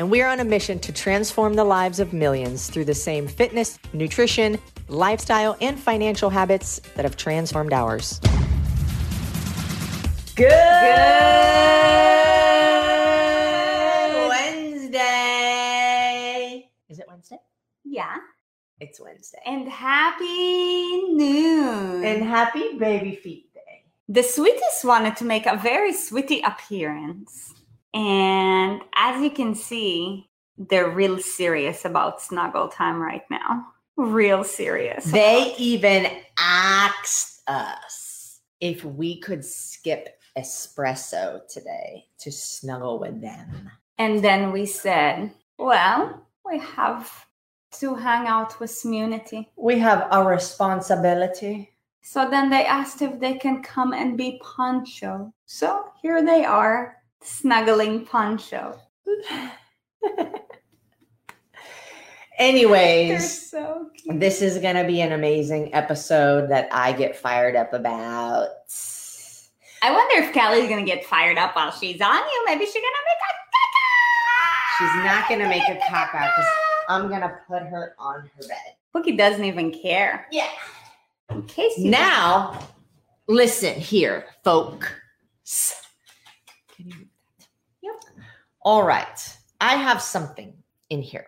And we are on a mission to transform the lives of millions through the same fitness, nutrition, lifestyle, and financial habits that have transformed ours. Good, Good. Wednesday. Is it Wednesday? Yeah. It's Wednesday. And happy noon. And happy baby feet day. the sweetest wanted to make a very sweetie appearance. And as you can see, they're real serious about snuggle time right now. Real serious. They even asked us if we could skip espresso today to snuggle with them. And then we said, well, we have to hang out with Smunity. We have a responsibility. So then they asked if they can come and be Poncho. So here they are, snuggling Poncho. Anyways, so this is going to be an amazing episode that I get fired up about. I wonder if Kelly's gonna get fired up while she's on you. Maybe she's gonna make a caca. She's not going to make a caca because I'm going to put her on her bed. Cookie doesn't even care. Yeah. In case Now, listen here, folks. Can you? Yep. All right. I have something in here.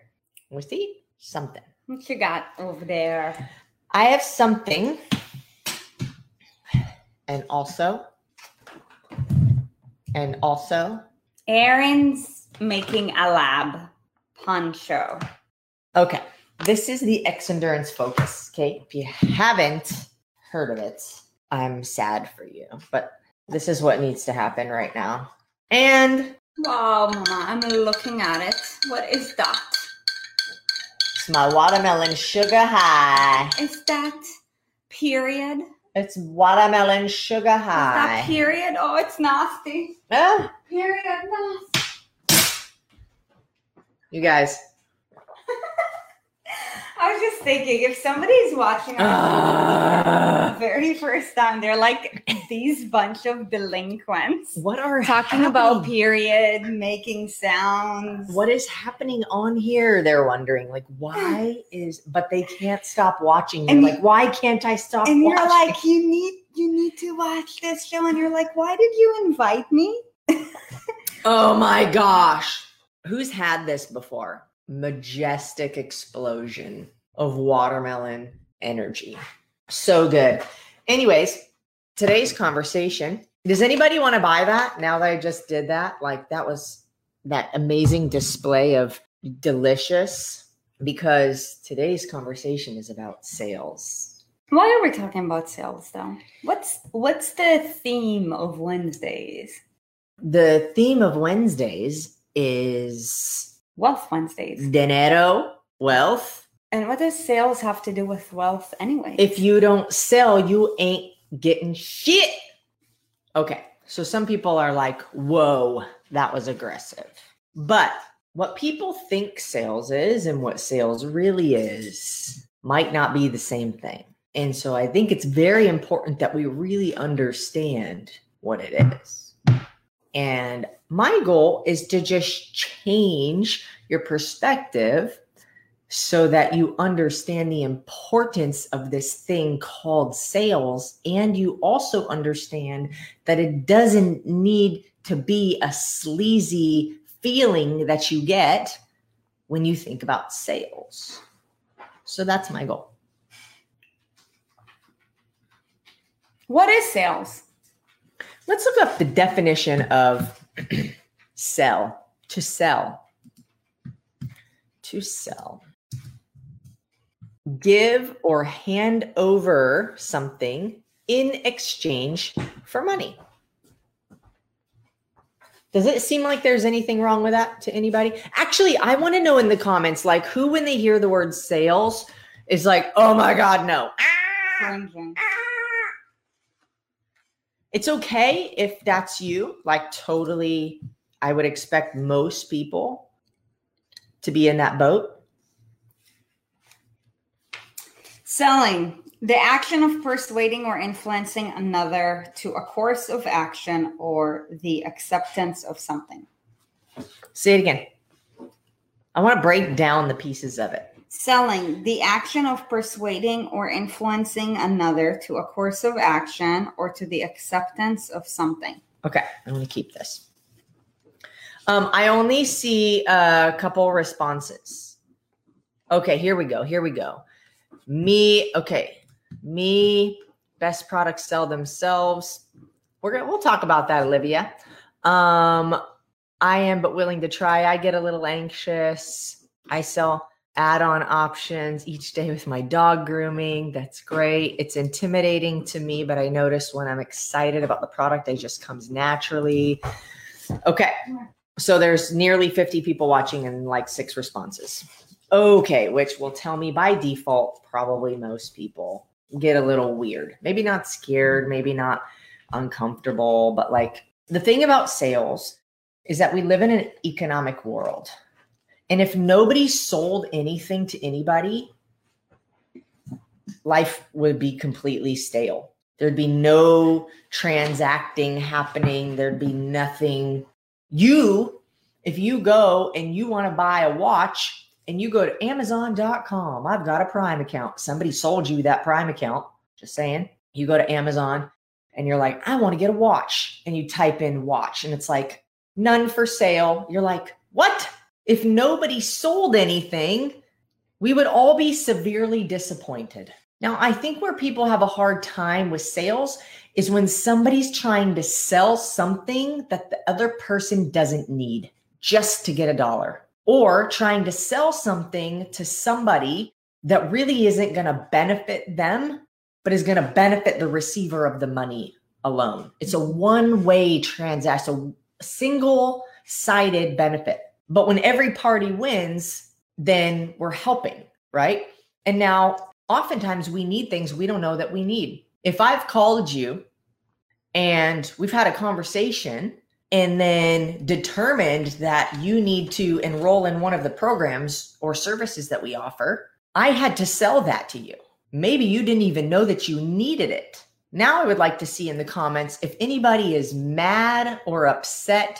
We see something. what you got over there? I have something, and also, and also. Aaron's making a lab poncho. Okay, this is the X Endurance Focus. Okay, if you haven't heard of it, I'm sad for you, but this is what needs to happen right now. And Oh, Mama, I'm looking at it. What is that? it's my watermelon sugar high. Is that period? It's watermelon sugar that high. period? Oh, it's nasty. Period nasty. you guys. I was just thinking, if somebody's watching very first time, they're like these bunch of delinquents What are talking about period, making sounds. what is happening on here? They're wondering, like, why is? But they can't stop watching. They're And like, why can't I stop? and you're like, you need you need to watch this show, and you're like, why did you invite me? oh my gosh, who's had this before? Majestic explosion of watermelon energy, so good. Anyways, today's conversation. Does anybody want to buy that? Now that I just did that, like that was that amazing display of delicious. Because today's conversation is about sales. Why are we talking about sales though? What's what's the theme of Wednesdays? The theme of Wednesdays is Wealth Wednesdays. dinero, wealth. And what does sales have to do with wealth anyway? If you don't sell, you ain't getting shit. Okay, so some people are like, whoa, that was aggressive. But what people think sales is and what sales really is might not be the same thing. And so I think it's very important that we really understand what it is. And my goal is to just change your perspective so that you understand the importance of this thing called sales. And you also understand that it doesn't need to be a sleazy feeling that you get when you think about sales. So that's my goal. what is sales? Let's look up the definition of sell, to sell. To sell. Give or hand over something in exchange for money. Does it seem like there's anything wrong with that to anybody? Actually, I want to know in the comments, like who, when they hear the word sales, is like, oh my God, no. Cringing. It's okay if that's you, like totally I would expect most people to be in that boat. Selling the action of persuading or influencing another to a course of action or the acceptance of something. Say it again. I want to break down the pieces of it. Selling the action of persuading or influencing another to a course of action or to the acceptance of something. Okay, I'm going to keep this. Um, I only see a couple responses. Okay, here we go. Here we go. Me, okay. Me, best products sell themselves. We're gonna we'll talk about that, Olivia. Um, I am but willing to try. I get a little anxious. I sell add-on options each day with my dog grooming. That's great. It's intimidating to me, but I notice when I'm excited about the product, it just comes naturally. Okay. So there's nearly 50 people watching and like six responses. Okay, which will tell me by default, probably most people get a little weird. Maybe not scared, maybe not uncomfortable, but like the thing about sales is that we live in an economic world. And if nobody sold anything to anybody, life would be completely stale. There'd be no transacting happening, there'd be nothing. You, if you go and you want to buy a watch and you go to Amazon.com, I've got a Prime account. Somebody sold you that Prime account. Just saying. You go to Amazon and you're like, I want to get a watch. And you type in watch and it's like, none for sale. You're like, what? If nobody sold anything, we would all be severely disappointed. Now, I think where people have a hard time with sales is when somebody's trying to sell something that the other person doesn't need just to get a dollar, or trying to sell something to somebody that really isn't going to benefit them, but is going to benefit the receiver of the money alone. It's a mm-hmm. one way transaction, a single sided benefit. But when every party wins, then we're helping, right? And now, oftentimes we need things we don't know that we need. If I've called you and we've had a conversation and then determined that you need to enroll in one of the programs or services that we offer, I had to sell that to you. Maybe you didn't even know that you needed it. Now, I would like to see in the comments if anybody is mad or upset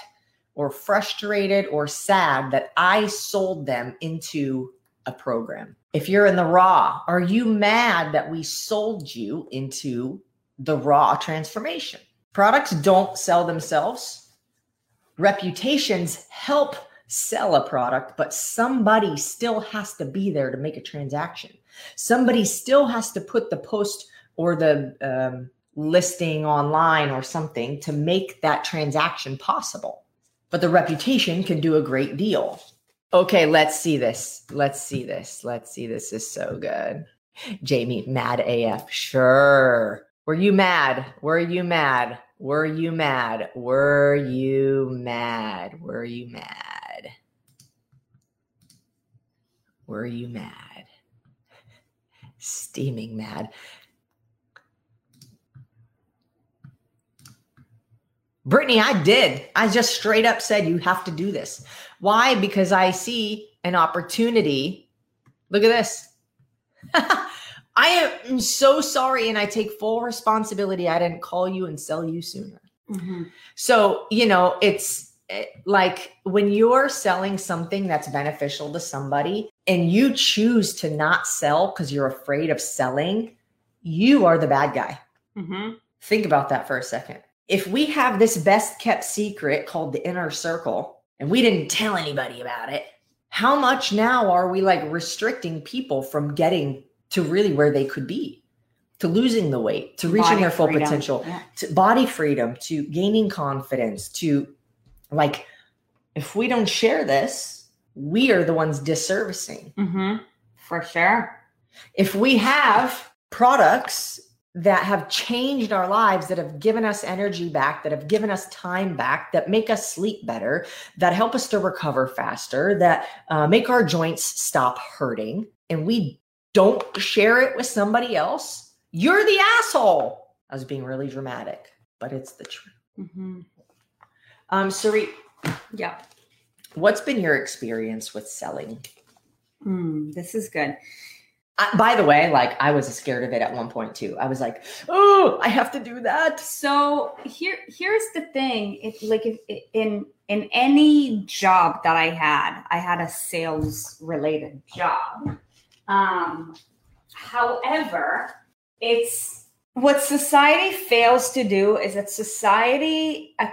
or frustrated or sad that I sold them into a program. If you're in the raw, are you mad that we sold you into the raw transformation? Products don't sell themselves. Reputations help sell a product, but somebody still has to be there to make a transaction. Somebody still has to put the post or the um, listing online or something to make that transaction possible. But the reputation can do a great deal. Okay, let's see this. Let's see this. Let's see this. this is so good. Jamie, mad AF. Sure. Were you mad? Were you mad? Were you mad? Were you mad? Were you mad? Were you mad? Steaming mad. Brittany, I did. I just straight up said you have to do this. Why? Because I see an opportunity. Look at this. I am so sorry and I take full responsibility. I didn't call you and sell you sooner. Mm-hmm. So, you know, it's eh, like when you're selling something that's beneficial to somebody and you choose to not sell because you're afraid of selling, you are the bad guy. Mm-hmm. Think about that for a second. If we have this best kept secret called the inner circle and we didn't tell anybody about it, how much now are we like restricting people from getting to really where they could be to losing the weight to reaching body their full freedom. potential yeah. to body freedom to gaining confidence to like if we don't share this we are the ones disservicing mm-hmm. for sure if we have products that have changed our lives, that have given us energy back, that have given us time back, that make us sleep better, that help us to recover faster, that uh, make our joints stop hurting, and we don't share it with somebody else, you're the asshole. I was being really dramatic. but it's the truth. Mm-hmm. Um, Sari, Yeah. what's been your experience with selling? Mm, this is good. I, by the way, like I was scared of it at one point too. I was like, oh, I have to do that. So here, here's the thing. If like if in in any job that I had, I had a sales related job. Um, however, it's what society fails to do is that society uh,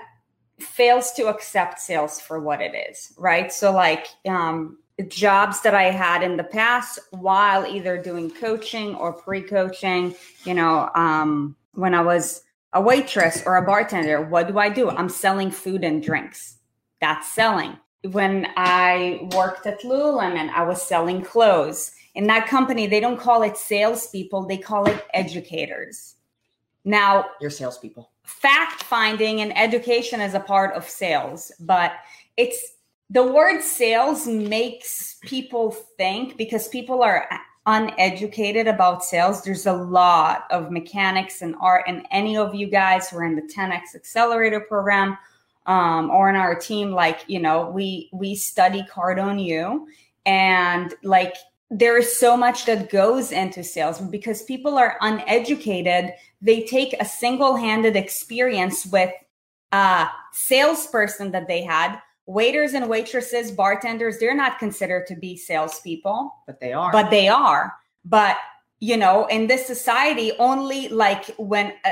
fails to accept sales for what it is, right? So like um jobs that I had in the past while either doing coaching or pre-coaching, you know, um when I was a waitress or a bartender, what do I do? I'm selling food and drinks. That's selling. When I worked at Lululemon, I was selling clothes. In that company, they don't call it salespeople, they call it educators. Now, Your salespeople. fact finding and education is a part of sales, but it's the word sales makes people think because people are uneducated about sales. There's a lot of mechanics and art, and any of you guys who are in the 10x accelerator program um, or in our team, like you know, we we study Cardone U, and like there is so much that goes into sales. Because people are uneducated they take a single-handed experience with a salesperson that they had. Waiters and waitresses bartenders they're not considered to be salespeople. But they are. but they are. But you know in this society only like when uh,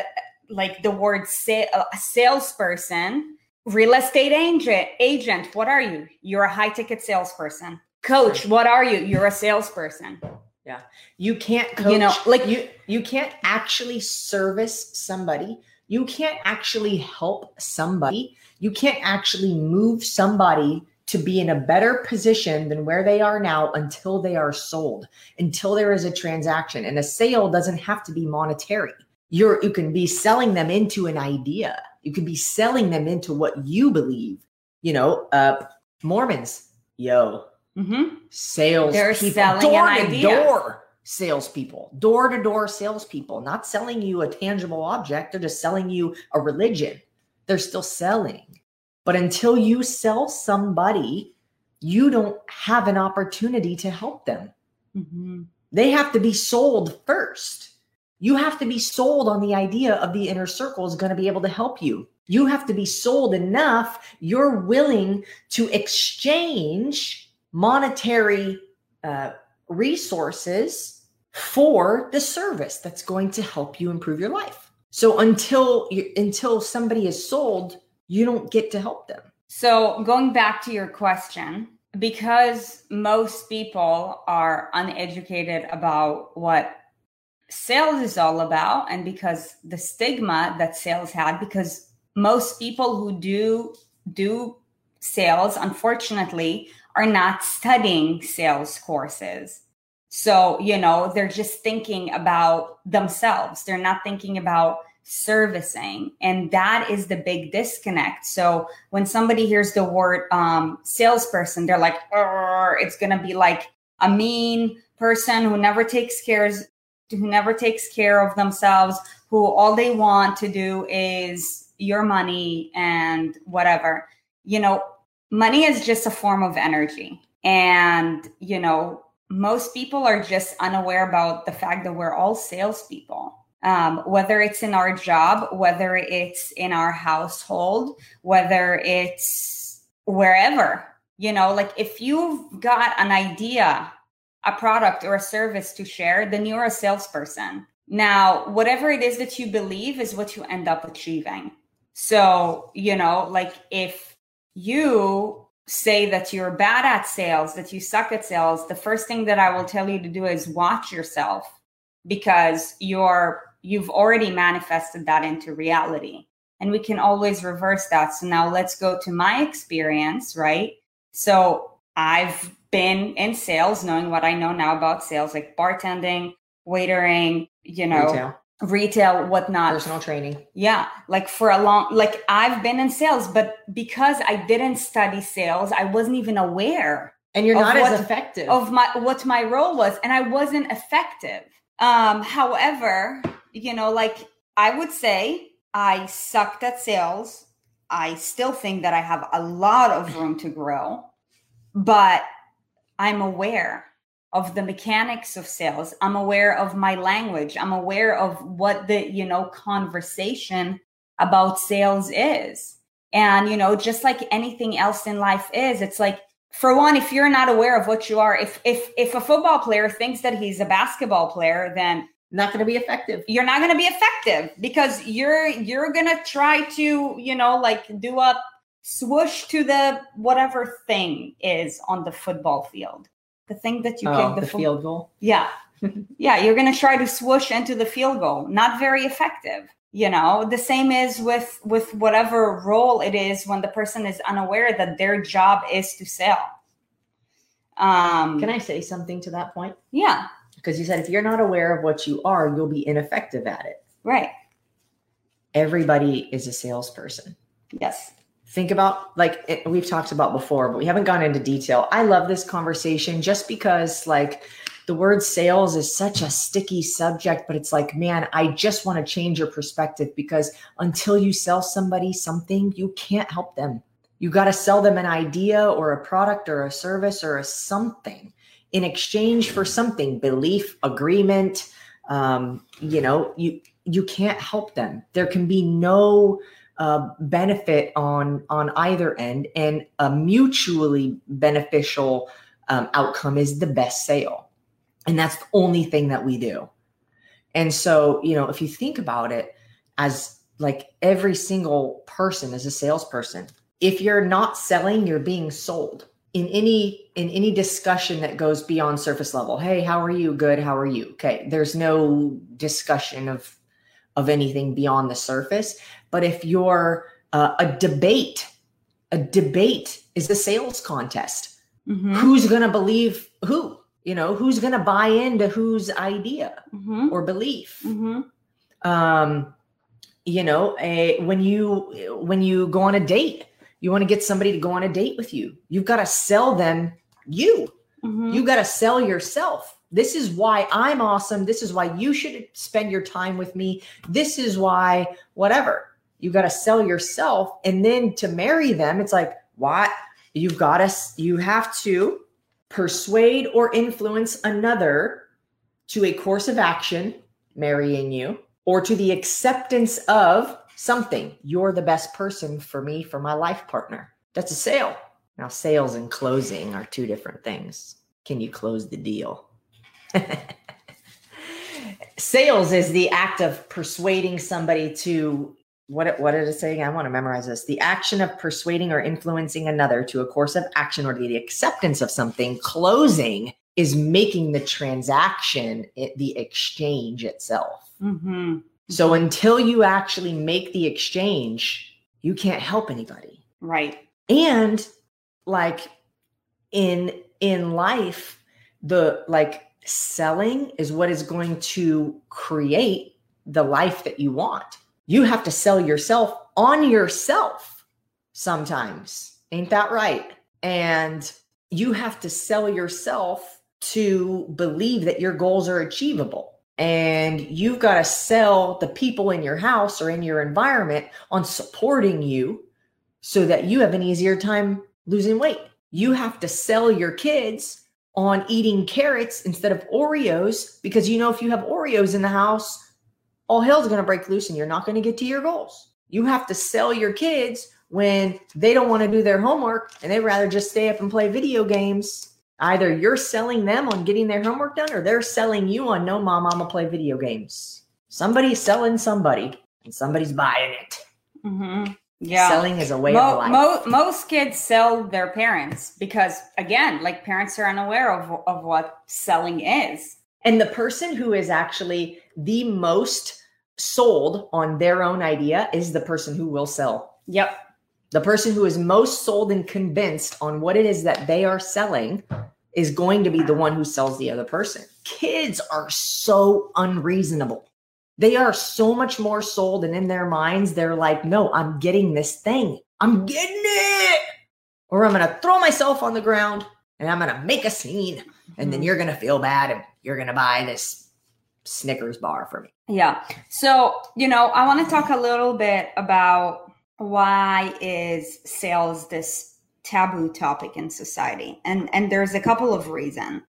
like the word say, a salesperson real estate agent agent what are you? You're a high ticket salesperson coach what are you you're a salesperson Yeah. you can't coach. You know, like- you you can't actually service somebody. You can't actually help somebody. You can't actually move somebody to be in a better position than where they are now until they are sold, until there is a transaction. And a sale doesn't have to be monetary. You're you can be selling them into an idea. You can be selling them into what you believe. You know, uh Mormons, yo, mm-hmm. sales They're people, selling door an to idea. door salespeople, door to door salespeople, not selling you a tangible object. They're just selling you a religion. They're still selling. But until you sell somebody, you don't have an opportunity to help them. Mm-hmm. They have to be sold first. You have to be sold on the idea of the inner circle is going to be able to help you. You have to be sold enough you're willing to exchange monetary uh, resources for the service that's going to help you improve your life. So until you, until somebody is sold, you don't get to help them. So, going back to your question, because most people are uneducated about what sales is all about, and because the stigma that sales had, because most people who do do sales, unfortunately, are not studying sales courses. So, you know, they're just thinking about themselves. They're not thinking about servicing. And that is the big disconnect. So when somebody hears the word um, salesperson, they're like, it's going to be like a mean person who never takes cares, who never takes care of themselves, who all they want to do is your money and whatever. You know, money is just a form of energy. And, you know, most people are just unaware about the fact that we're all salespeople. Um, whether it's in our job, whether it's in our household, whether it's wherever, you know, like if you've got an idea, a product or a service to share, then you're a salesperson. Now, whatever it is that you believe is what you end up achieving. So, you know, like if you say that you're bad at sales, that you suck at sales, the first thing that I will tell you to do is watch yourself because you're you've already manifested that into reality. And we can always reverse that. So now let's go to my experience, right? So I've been in sales, knowing what I know now about sales, like bartending, waitering, you know, Retail, retail whatnot personal training. yeah like for a long like i've been in sales but because i didn't study sales i wasn't even aware And you're not what- as effective. of my what my role was and i wasn't effective um however you know like i would say I sucked at sales. I still think that I have a lot of room to grow, but I'm aware of the mechanics of sales. I'm aware of my language. I'm aware of what the, you know, conversation about sales is. And, you know, just like anything else in life is, it's like for one, if you're not aware of what you are, if if if a football player thinks that he's a basketball player, then not going to be effective. You're not going to be effective because you're you're going to try to, you know, like do a swoosh to the whatever thing is on the football field. The thing that you oh, kick the, the, fo- field goal. Yeah. yeah, you're going to try to swoosh into the field goal. Not very effective. You know, the same is with with whatever role it is when the person is unaware that their job is to sell. Um, Can I say something to that point? Yeah because you said if you're not aware of what you are, you'll be ineffective at it. Right. Everybody is a salesperson. Yes. Think about like it, we've talked about before, but we haven't gone into detail. I love this conversation just because like the word sales is such a sticky subject, but it's like, man, I just want to change your perspective because until you sell somebody something, you can't help them. You got to sell them an idea or a product or a service or a something in exchange for something belief agreement um, you know you you can't help them there can be no uh, benefit on on either end and a mutually beneficial um, outcome is the best sale. And that's the only thing that we do. And so you know if you think about it as like every single person is a salesperson. If you're not selling you're being sold. In any in any discussion that goes beyond surface level hey how are you? Good how are you? Okay there's no discussion of of anything beyond the surface but if you're uh, a debate a debate is a sales contest mm-hmm. who's going to believe who you know who's going to buy into whose idea mm-hmm. or belief mm-hmm. um you know a, when you when you go on a date you want to get somebody to go on a date with you. You've got to sell them you. Mm-hmm. You got to sell yourself. This is why I'm awesome. This is why you should spend your time with me. This is why, whatever. You got to sell yourself. And then to marry them, it's like, what? You've got to, you have to persuade or influence another to a course of action, marrying you, or to the acceptance of something. You're the best person for me, for my life partner. That's a sale. Now, sales and closing are two different things. Can you close the deal? sales is the act of persuading somebody to what what did it say? I want to memorize this. The action of persuading or influencing another to a course of action or the acceptance of something. Closing is making the transaction, it, the exchange itself. Mm-hmm. So until you actually make the exchange, you can't help anybody. Right. And like in in life, the like selling is what is going to create the life that you want. You have to sell yourself on yourself sometimes. Ain't that right? And you have to sell yourself to believe that your goals are achievable and you've got to sell the people in your house or in your environment on supporting you so that you have an easier time losing weight. You have to sell your kids on eating carrots instead of Oreos because you know if you have Oreos in the house, all hell's going to break loose and you're not going to get to your goals. You have to sell your kids when they don't want to do their homework and they'd rather just stay up and play video games Either you're selling them on getting their homework done or they're selling you on no mom, I'm gonna play video games. Somebody's selling somebody and somebody's buying it. Mm-hmm. Yeah. Selling is a way mo- of life. Mo- most kids sell their parents because, again, like parents are unaware of, of what selling is. And the person who is actually the most sold on their own idea is the person who will sell. Yep. The person who is most sold and convinced on what it is that they are selling is going to be the one who sells the other person. Kids are so unreasonable. They are so much more sold, and in their minds, they're like, no, I'm getting this thing. I'm getting it. Or I'm going to throw myself on the ground and I'm going to make a scene. And then mm-hmm. you're going to feel bad and you're going to buy this Snickers bar for me. Yeah. So, you know, I want to talk a little bit about why is sales this taboo topic in society? And and there's a couple of reasons.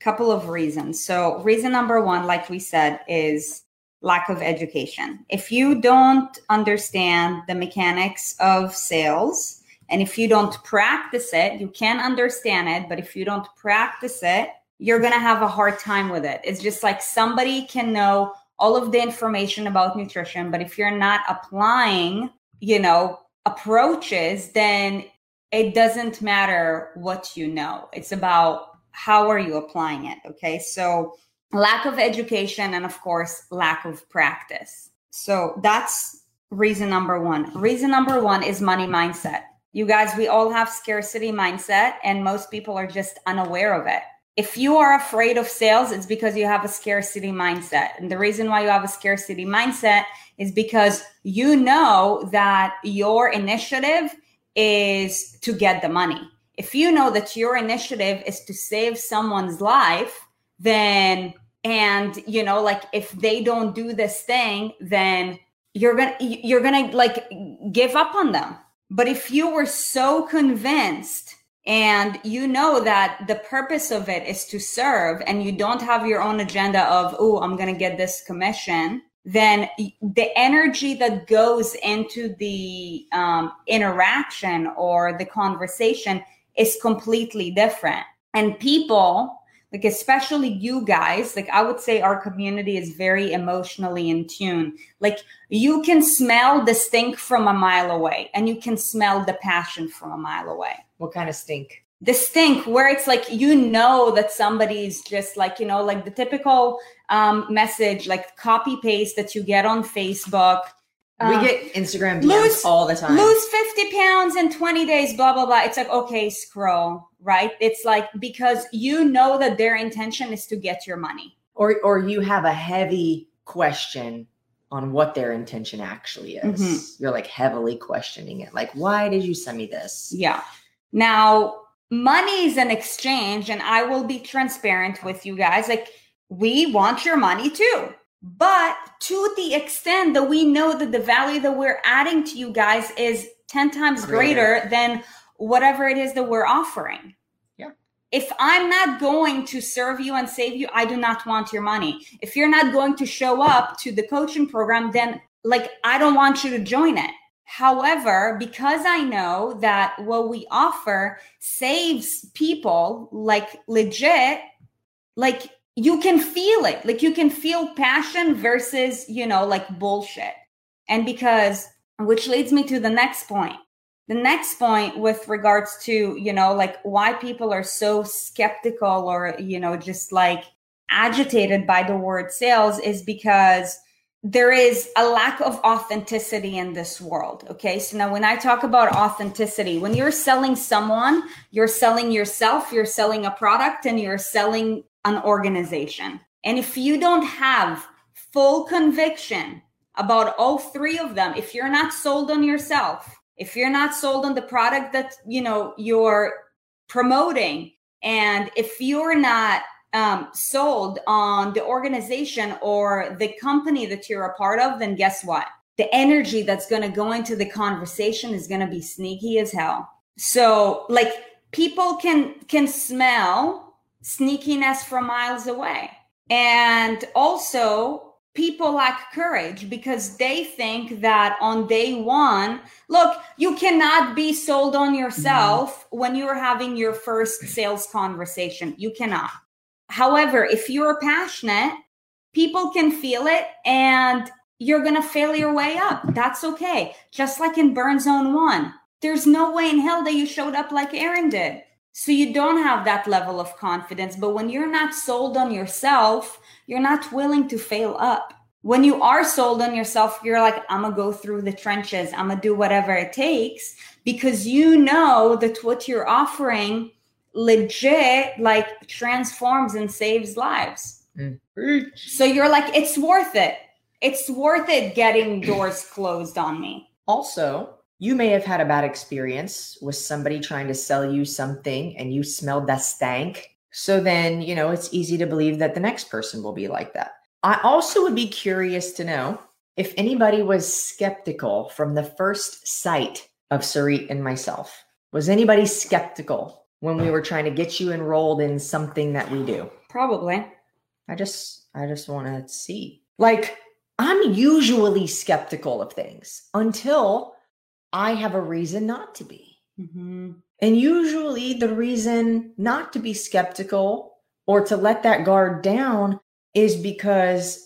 Couple of reasons. So, reason number 1 like we said is lack of education. If you don't understand the mechanics of sales and if you don't practice it, you can understand it, but if you don't practice it, you're going to have a hard time with it. It's just like somebody can know all of the information about nutrition, but if you're not applying, you know, approaches, then it doesn't matter what you know. It's about how are you applying it, okay? So, lack of education and of course, lack of practice. So, that's reason number 1. Reason number 1 is money mindset. You guys, we all have scarcity mindset and most people are just unaware of it if you are afraid of sales, it's because you have a scarcity mindset. And the reason why you have a scarcity mindset is because you know that your initiative is to get the money. If you know that your initiative is to save someone's life, then, and, you know, like if they don't do this thing, then you're gonna, you're gonna like give up on them. But if you were so convinced and you know that the purpose of it is to serve and you don't have your own agenda of oh i'm going to get this commission then the energy that goes into the um, interaction or the conversation is completely different. And people like especially you guys like i would say our community is very emotionally in tune like you can smell the stink from a mile away and you can smell the passion from a mile away what kind of stink? The stink where it's like you know that somebody's just like you know like the typical um, message like copy paste that you get on Facebook. We um, get Instagram DMs lose, all the time. Lose 50 pounds in 20 days, blah, blah, blah. It's like, okay, scroll, right? It's like because you know that their intention is to get your money. Or or you have a heavy question on what their intention actually is. Mm-hmm. You're like heavily questioning it. Like, why did you send me this? Yeah. Now, money is an exchange, and I will be transparent with you guys. Like, we want your money too. But to the extent that we know that the value that we're adding to you guys is 10 times greater, greater than whatever it is that we're offering. Yeah. If I'm not going to serve you and save you, I do not want your money. If you're not going to show up to the coaching program, then like I don't want you to join it. However, because I know that what we offer saves people like legit, like you can feel it. Like you can feel passion versus, you know, like bullshit. And because, which leads me to the next point. The next point with regards to, you know, like why people are so skeptical or, you know, just like agitated by the word sales is because there is a lack of authenticity in this world. Okay. So now, when I talk about authenticity, when you're selling someone, you're selling yourself, you're selling a product, and you're selling an organization. And if you don't have full conviction about all three of them, if you're not sold on yourself, if you're not sold on the product that you know you're promoting, and if you're not um, sold on the organization or the company that you're a part of, then guess what? The energy that's going to go into the conversation is going to be sneaky as hell. So, like, people can can smell sneakiness from miles away, and also people lack courage because they think that on day one, look, you cannot be sold on yourself mm-hmm. when you're having your first sales conversation. You cannot However, if you're passionate, people can feel it and you're going to fail your way up. That's okay. Just like in Burn Zone 1, there's no way in hell that you showed up like Aaron did. So you don't have that level of confidence. But when you're not sold on yourself, you're not willing to fail up. When you are sold on yourself, you're like, I'm going to go through the trenches. I'm going to do whatever it takes because you know that what you're offering legit like transforms and saves lives. Mm. So you're like, it's worth it. It's worth it getting doors closed on me. Also, you may have had a bad experience with somebody trying to sell you something and you smelled that stank. So then, you know, it's easy to believe that the next person will be like that. I also would be curious to know if anybody was skeptical from the first sight of Sarit and myself. Was anybody skeptical when we were trying to get you enrolled in something that we do? Probably. I just I just want to see. Like I'm usually skeptical of things until I have a reason not to be. Mm-hmm. And usually the reason not to be skeptical or to let that guard down is because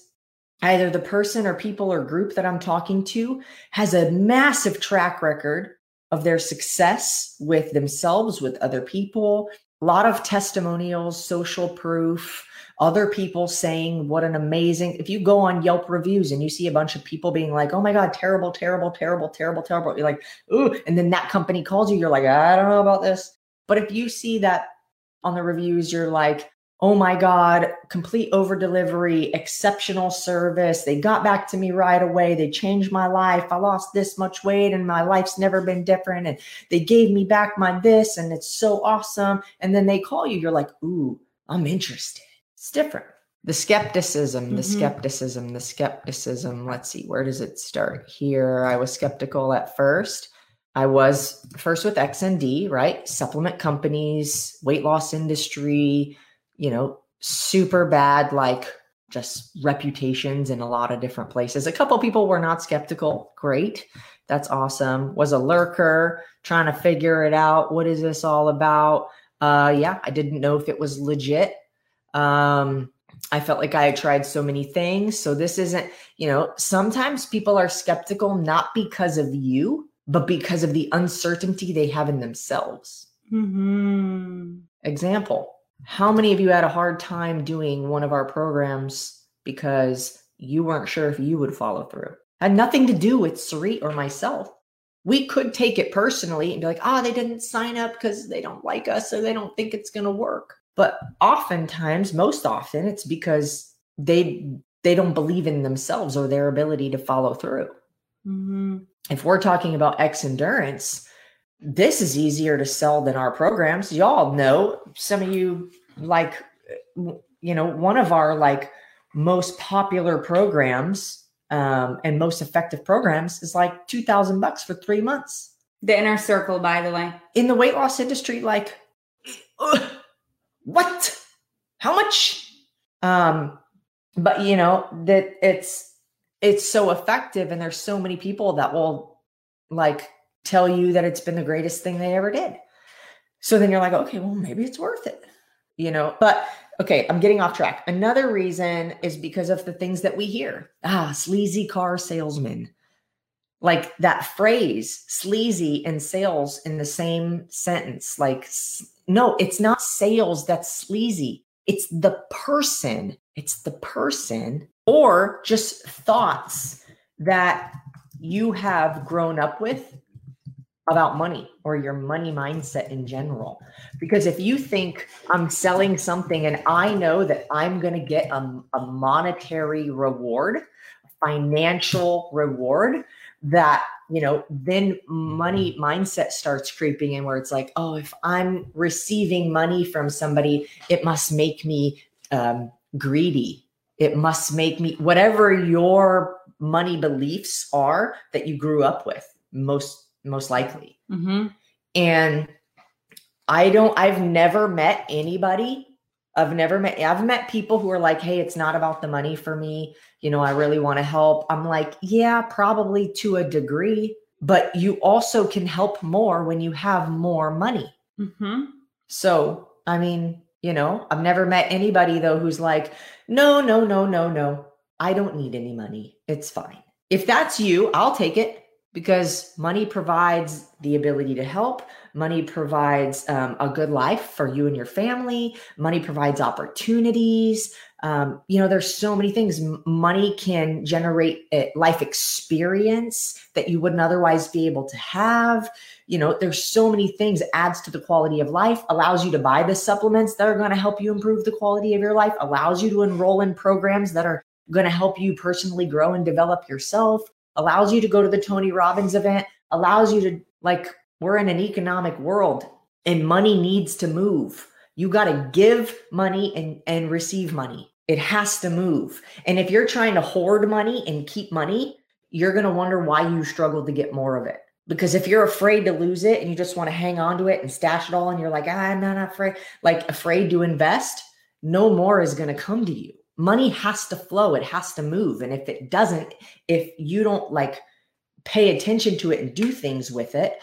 either the person or people or group that I'm talking to has a massive track record of their success with themselves, with other people, a lot of testimonials, social proof, other people saying what an amazing if you go on Yelp reviews and you see a bunch of people being like, oh my God, terrible, terrible, terrible, terrible, terrible. You're like, ooh, and then that company calls you, you're like, I don't know about this. But if you see that on the reviews, you're like, oh my God, complete over delivery, exceptional service. They got back to me right away. They changed my life. I lost this much weight and my life's never been different. And they gave me back my this and it's so awesome. And then they call you, you're like, ooh, I'm interested. It's different. The skepticism, the Mhm. skepticism, the skepticism. Let's see, where does it start? Here, I was skeptical at first. I was first with XND, right? Supplement companies, weight loss industry, you know, super bad, like just reputations in a lot of different places. A couple people were not skeptical. Great. That's awesome. Was a lurker trying to figure it out. What is this all about? Uh yeah, I didn't know if it was legit. Um I felt like I had tried so many things. So this isn't, you know, sometimes people are skeptical not because of you, but because of the uncertainty they have in themselves. Mm-hmm. Example How many of you had a hard time doing one of our programs because you weren't sure if you would follow through? Had nothing to do with Sarit or myself. We could take it personally and be like, ah, they didn't sign up because they don't like us or they don't think it's going to work. But oftentimes, most often, it's because they they don't believe in themselves or their ability to follow through Mm-hmm. if we're talking about X endurance, this is easier to sell than our programs. Y'all know some of you like, you know, one of our like most popular programs um, and most effective programs is like two thousand bucks for three months The inner circle, by the way. in the weight loss industry. Like, ugh, what? How much? Um, but you know that it's it's so effective and there's so many people that will like tell you that it's been the greatest thing they ever did. So then you're like okay well maybe it's worth it you know? But okay i'm getting off track. Another reason is because of the things that we hear. Ah sleazy car salesman like that phrase sleazy and sales in the same sentence like no it's not sales that's sleazy it's the person it's the person or just thoughts that you have grown up with about money or your money mindset in general. Because if you think I'm selling something and I know that I'm going to get a, a monetary reward, financial reward, that, you know, then money mindset starts creeping in where it's like, oh, if I'm receiving money from somebody, it must make me um, greedy. It must make me whatever your money beliefs are that you grew up with, most most likely. Mm-hmm. And I don't, I've never met anybody. I've never met, I've met people who are like, hey, it's not about the money for me. You know, I really want to help. I'm like, yeah, probably to a degree, but you also can help more when you have more money. Mm-hmm. So, I mean, you know, I've never met anybody though who's like, no, no, no, no, no, I don't need any money. It's fine. If that's you, I'll take it because money provides the ability to help. Money provides um, a good life for you and your family. Money provides opportunities. Um, you know, there's so many things. Money can generate life experience that you wouldn't otherwise be able to have you know there's so many things adds to the quality of life allows you to buy the supplements that are going to help you improve the quality of your life allows you to enroll in programs that are going to help you personally grow and develop yourself allows you to go to the tony robbins event allows you to like we're in an economic world and money needs to move you got to give money and and receive money It has to move. And if you're trying to hoard money and keep money, you're going to wonder why you struggle to get more of it. Because if you're afraid to lose it and you just want to hang on to it and stash it all, and you're like, ah, I'm not afraid, like afraid to invest, no more is going to come to you. Money has to flow, it has to move. And if it doesn't, if you don't like pay attention to it and do things with it,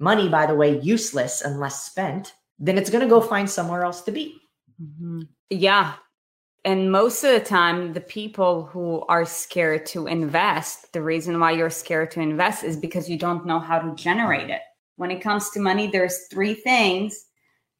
money, by the way, useless unless spent, then it's going to go find somewhere else to be. Mm-hmm. Yeah. And most of the time, the people who are scared to invest, the reason why you're scared to invest is because you don't know how to generate it. When it comes to money, there's three things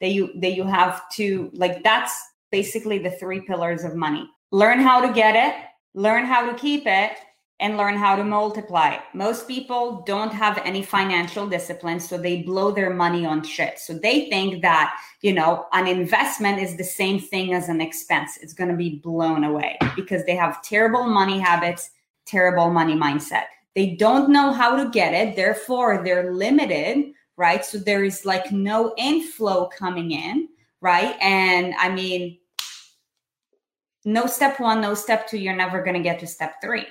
that you that you have to like that's basically the three pillars of money. Learn how to get it, learn how to keep it, and learn how to multiply. Most people don't have any financial discipline, so they blow their money on shit. So they think that, you know, an investment is the same thing as an expense. It's going to be blown away because they have terrible money habits, terrible money mindset. They don't know how to get it, therefore, they're limited, right? So there is like no inflow coming in, right? And I mean, no step one, no step two, you're never going to get to step three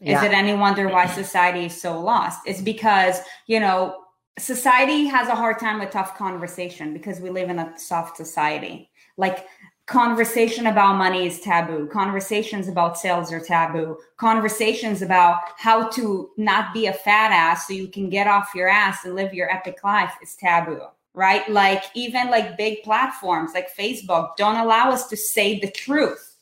yeah. Is it any wonder why society is so lost? It's because, you know, society has a hard time with tough conversation because we live in a soft society. Like conversation about money is taboo. Conversations about sales are taboo. Conversations about how to not be a fat ass so you can get off your ass and live your epic life is taboo. Right? Like even like big platforms like Facebook don't allow us to say the truth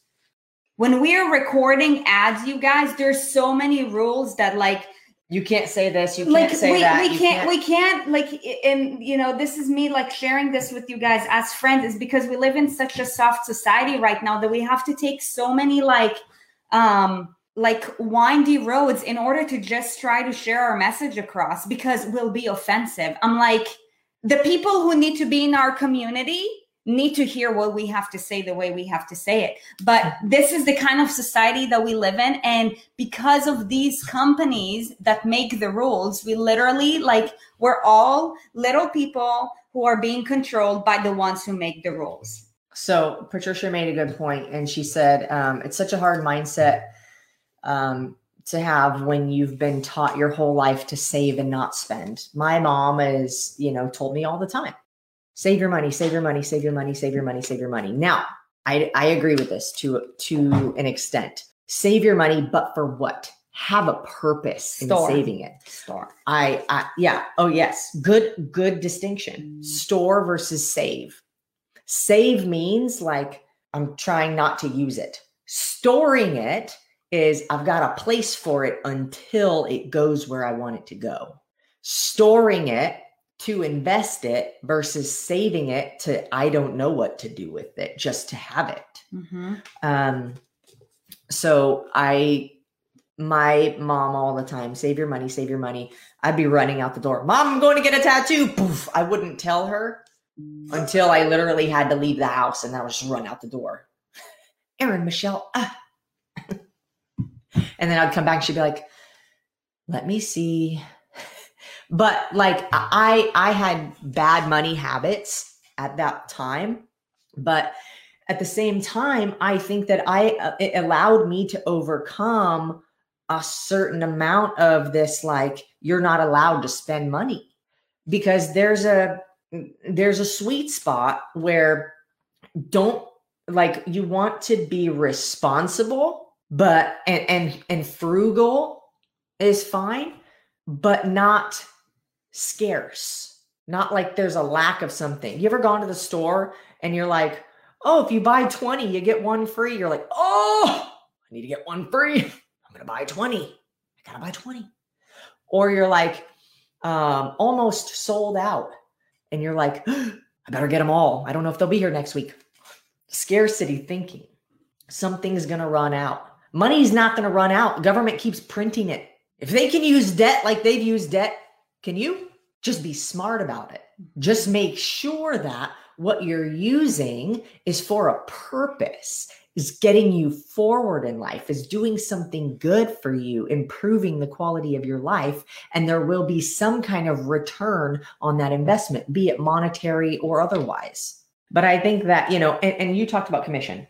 when we're recording ads, you guys, there's so many rules that like you can't say this, you can't like, say we, that. We can't, can't, we can't like and you know, this is me like sharing this with you guys as friends is because we live in such a soft society right now that we have to take so many like um like windy roads in order to just try to share our message across because we'll be offensive. I'm like the people who need to be in our community need to hear what we have to say the way we have to say it. But this is the kind of society that we live in. And because of these companies that make the rules, we literally like, we're all little people who are being controlled by the ones who make the rules. So Patricia made a good point, and she said um, it's such a hard mindset um, to have when you've been taught your whole life to save and not spend. My mom is, you know, told me all the time, save your money, save your money, save your money, save your money, save your money. Now, I, I agree with this to to an extent. Save your money, but for what? Have a purpose Store. in saving it. Store. I, I yeah. Oh yes. Good good distinction. Mm. Store versus save. Save means like I'm trying not to use it. Storing it is I've got a place for it until it goes where I want it to go. Storing it to invest it versus saving it to I don't know what to do with it just to have it. Mm-hmm. Um, so I, my mom all the time, save your money, save your money. I'd be running out the door. Mom, I'm going to get a tattoo. Poof. I wouldn't tell her until I literally had to leave the house and I was just run out the door. Erin, Michelle, ah. And then I'd come back. She'd be like, let me see but like i i had bad money habits at that time but at the same time i think that i uh, it allowed me to overcome a certain amount of this like you're not allowed to spend money because there's a there's a sweet spot where don't like you want to be responsible but and and, and frugal is fine but not scarce, not like there's a lack of something. You ever gone to the store and you're like, oh, if you buy 20, you get one free. You're like, oh, I need to get one free. I'm to buy 20. I got to buy 20. Or you're like, um, almost sold out. And you're like, I better get them all. I don't know if they'll be here next week. Scarcity thinking. Something's to run out. Money's not going to run out. Government keeps printing it. If they can use debt like they've used debt can you just be smart about it? Just make sure that what you're using is for a purpose, is getting you forward in life, is doing something good for you, improving the quality of your life. And there will be some kind of return on that investment, be it monetary or otherwise. But I think that, you know, and, and you talked about commission.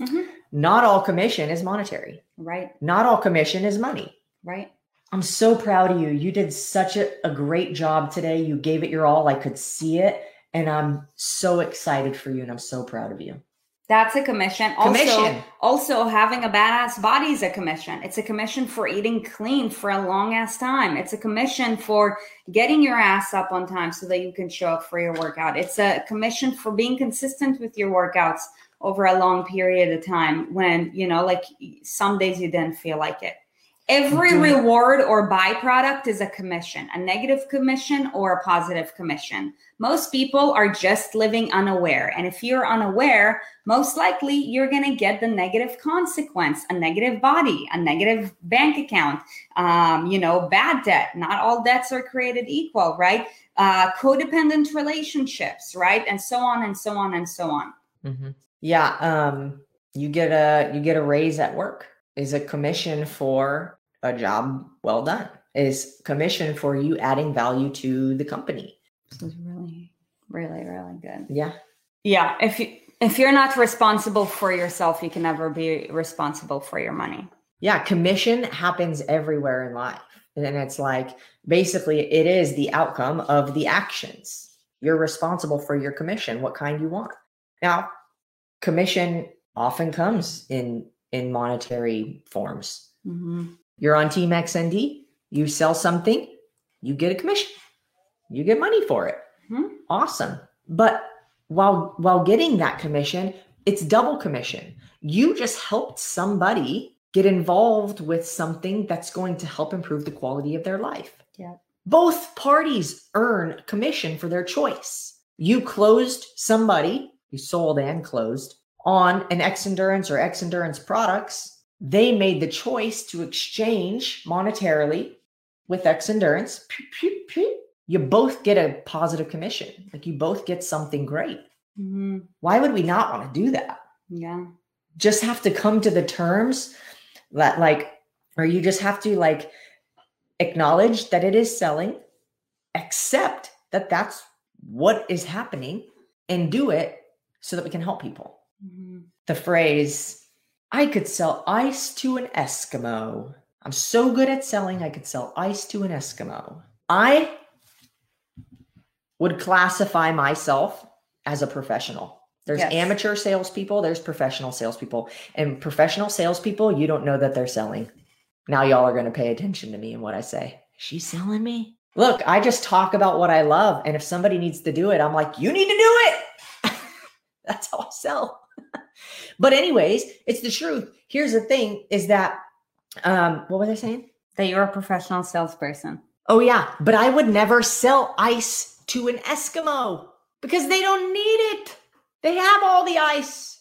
Mm-hmm not all commission is monetary. Right. Not all commission is money. Right. I'm so proud of you. You did such a, a great job today. You gave it your all. I could see it. And I'm so excited for you and I'm so proud of you. That's a commission. Also, Commission. also having a badass body is a commission. It's a commission for eating clean for a long ass time. It's a commission for getting your ass up on time so that you can show up for your workout. It's a commission for being consistent with your workouts over a long period of time when, you know, like some days you didn't feel like it. Every Mhm. reward or byproduct is a commission, a negative commission or a positive commission. Most people are just living unaware. And if you're unaware, most likely you're going to get the negative consequence a negative body, a negative bank account, um, you know, bad debt. Not all debts are created equal, right? Uh, codependent relationships, right? And so on and so on and so on. Mhm. Yeah. Um, you get a you get a raise at work. Is a commission for a job well done. Is commission for you adding value to the company. This is really, really, really good. Yeah. Yeah. If you, if you're not responsible for yourself, you can never be responsible for your money. Yeah. Commission happens everywhere in life. And it's like basically it is the outcome of the actions. You're responsible for your commission, what kind you want. Now, commission often comes in in monetary forms. Mm-hmm. You're on Team XND, you sell something, you get a commission. You get money for it. Mhm. Awesome. But while while getting that commission, it's double commission. You just helped somebody get involved with something that's going to help improve the quality of their life. Yeah. Both parties earn commission for their choice. You closed somebody, you sold and closed on an X Endurance or X Endurance products. They made the choice to exchange monetarily with X Endurance. Pew, pew, pew. You both get a positive commission. Like you both get something great. Mm-hmm. Why would we not want to do that? Yeah. just have to come to the terms that like or you just have to like acknowledge that it is selling accept that that's what is happening and do it so that we can help people Mm-hmm. the phrase i could sell ice to an eskimo i'm so good at selling i could sell ice to an eskimo i would classify myself as a professional there's Yes. amateur salespeople, there's professional salespeople. And professional salespeople, you don't know that they're selling. Now y'all are going to pay attention to me and what I say. She's selling me. Look, I just talk about what I love. And if somebody needs to do it, I'm like, you need to do it. That's how I sell. but, anyways, it's the truth. Here's the thing is that, um, what was I saying? That you're a professional salesperson. Oh, yeah. But I would never sell ice to an Eskimo because they don't need it. They have all the ice,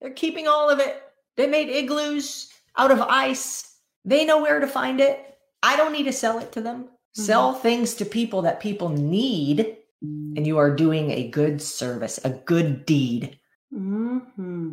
they're keeping all of it. They made igloos out of ice. They know where to find it. I don't need to sell it to them. Sell things to people that people need, and you are doing a good service, a good deed. Mm-hmm.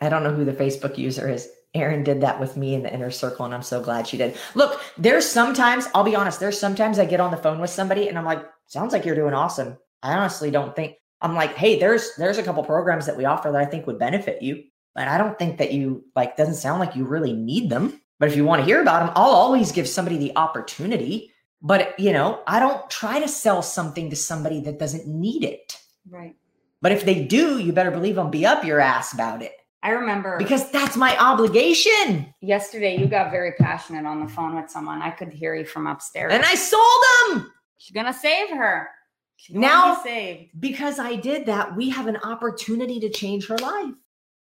I don't know who the Facebook user is. Erin did that with me in the inner circle, and I'm so glad she did. Look, there's sometimes, I'll be honest, there's sometimes I get on the phone with somebody and I'm like, sounds like you're doing awesome. I honestly don't think I'm like, hey, there's there's a couple programs that we offer that I think would benefit you. But I don't think that you like doesn't sound like you really need them. But if you want to hear about them, I'll always give somebody the opportunity. But you know, I don't try to sell something to somebody that doesn't need it. Right. But if they do, you better believe I'll be up your ass about it I remember because that's my obligation. yesterday you got very passionate on the phone with someone. I could hear you from upstairs. And I sold them She's gonna save her. She's Now- be saved. because I did that. We have an opportunity to change her life.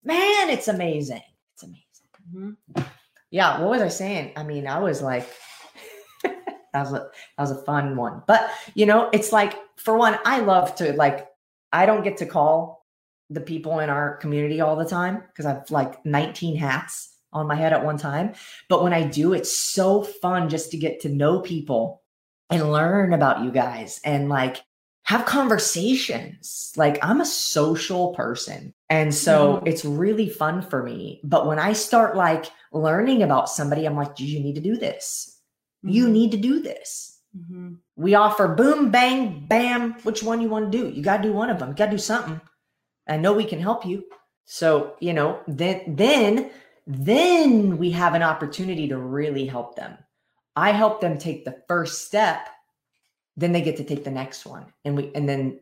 Man, it's amazing. It's amazing. Mhm. Yeah, what was I saying? I mean, I was like, that was a that was a fun one. But you know, it's like for one, I love to like. I don't get to call the people in our community all the time because I've like 19 hats on my head at one time. But when I do, it's so fun just to get to know people and learn about you guys and like have conversations. Like I'm a social person. And so Mhm. it's really fun for me. But when I start like learning about somebody, I'm like, you need to do this. You Mhm. need to do this. Mhm. We offer boom, bang, bam. Which one you want to do? You got to do one of them. You got to do something. I know we can help you. So, you know, then then then we have an opportunity to really help them. I help them take the first step, then they get to take the next one. And we and then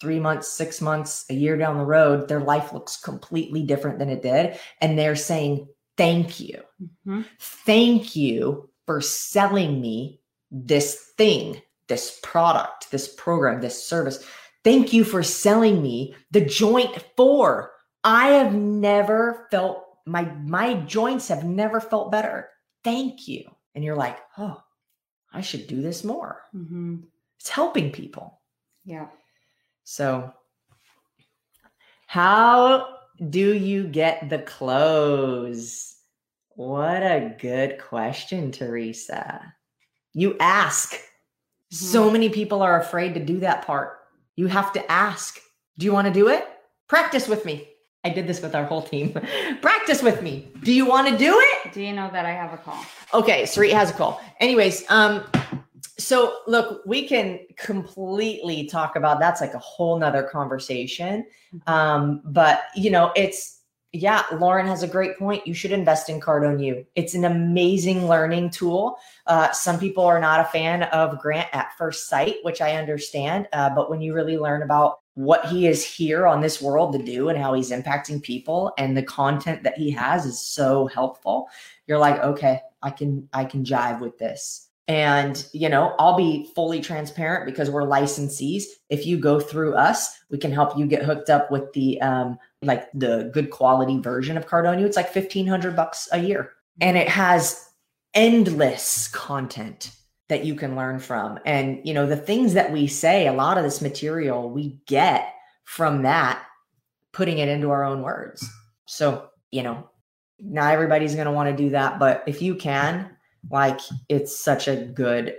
3 months, 6 months, a year down the road, their life looks completely different than it did and they're saying thank you. Mm-hmm. Thank you for selling me this thing, this product, this program, this service. Thank you for selling me the joint four. I have never felt my my joints have never felt better. Thank you. And you're like, oh, I should do this more. Mm-hmm. It's helping people. Yeah. So, how do you get the close? What a good question, Teresa. You ask. Mm-hmm. So many people are afraid to do that part. You have to ask. Do you want to do it? Practice with me. I did this with our whole team. Practice with me. Do you want to do it? Do you know that I have a call? Okay, Sarit has a call. Anyways, um, so look, we can completely talk about that's like a whole nother conversation. Mm-hmm. Um, but you know, it's yeah, Lauren has a great point. You should invest in Cardone U. It's an amazing learning tool. Uh, some people are not a fan of Grant at first sight, which I understand. Uh, but when you really learn about what he is here on this world to do and how he's impacting people and the content that he has is so helpful you're like okay i can i can jive with this and you know i'll be fully transparent because we're licensees if you go through us we can help you get hooked up with the um like the good quality version of Cardone U it's like 1500 bucks a year and it has endless content that you can learn from. And, you know, the things that we say, a lot of this material we get from that, putting it into our own words. So, you know, not everybody's going to want to do that, but if you can, like, it's such a good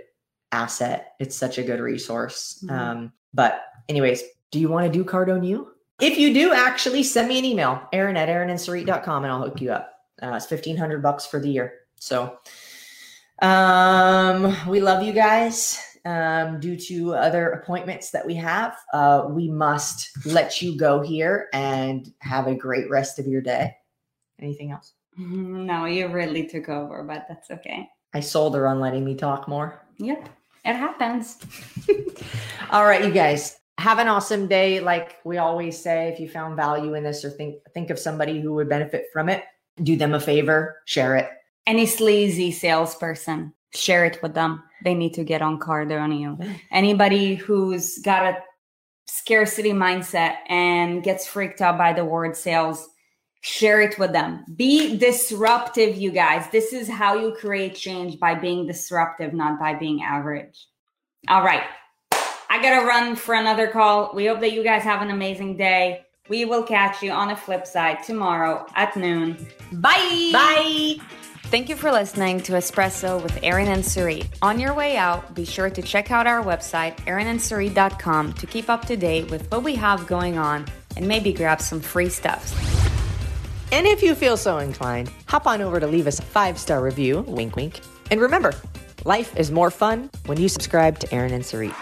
asset. It's such a good resource. Mm-hmm. Um, but, anyways, do you want to do Cardone U? If you do, actually send me an email, Aaron at aaronandsarit.com, and I'll hook you up. Uh, it's 1500 bucks for the year. So, um, we love you guys. Um, due to other appointments that we have, uh, we must let you go here and have a great rest of your day. Anything else? No, you really took over, but that's okay. I sold her on letting me talk more. Yep, it happens. All right, you guys have an awesome day. Like we always say, if you found value in this or think think of somebody who would benefit from it, do them a favor, share it any sleazy salesperson, share it with them. They need to get on Cardone U. Anybody who's got a scarcity mindset and gets freaked out by the word sales, share it with them. Be disruptive, you guys. This is how you create change by being disruptive, not by being average. All right. I got to run for another call. We hope that you guys have an amazing day. We will catch you on the flip side tomorrow at noon. Bye. Bye. Thank you for listening to Espresso with Erin and Sarit. On your way out, be sure to check out our website, aaronandsarit.com, to keep up to date with what we have going on and maybe grab some free stuff. And if you feel so inclined, hop on over to leave us a five star review, wink, wink. And remember, life is more fun when you subscribe to Aaron and Sarit.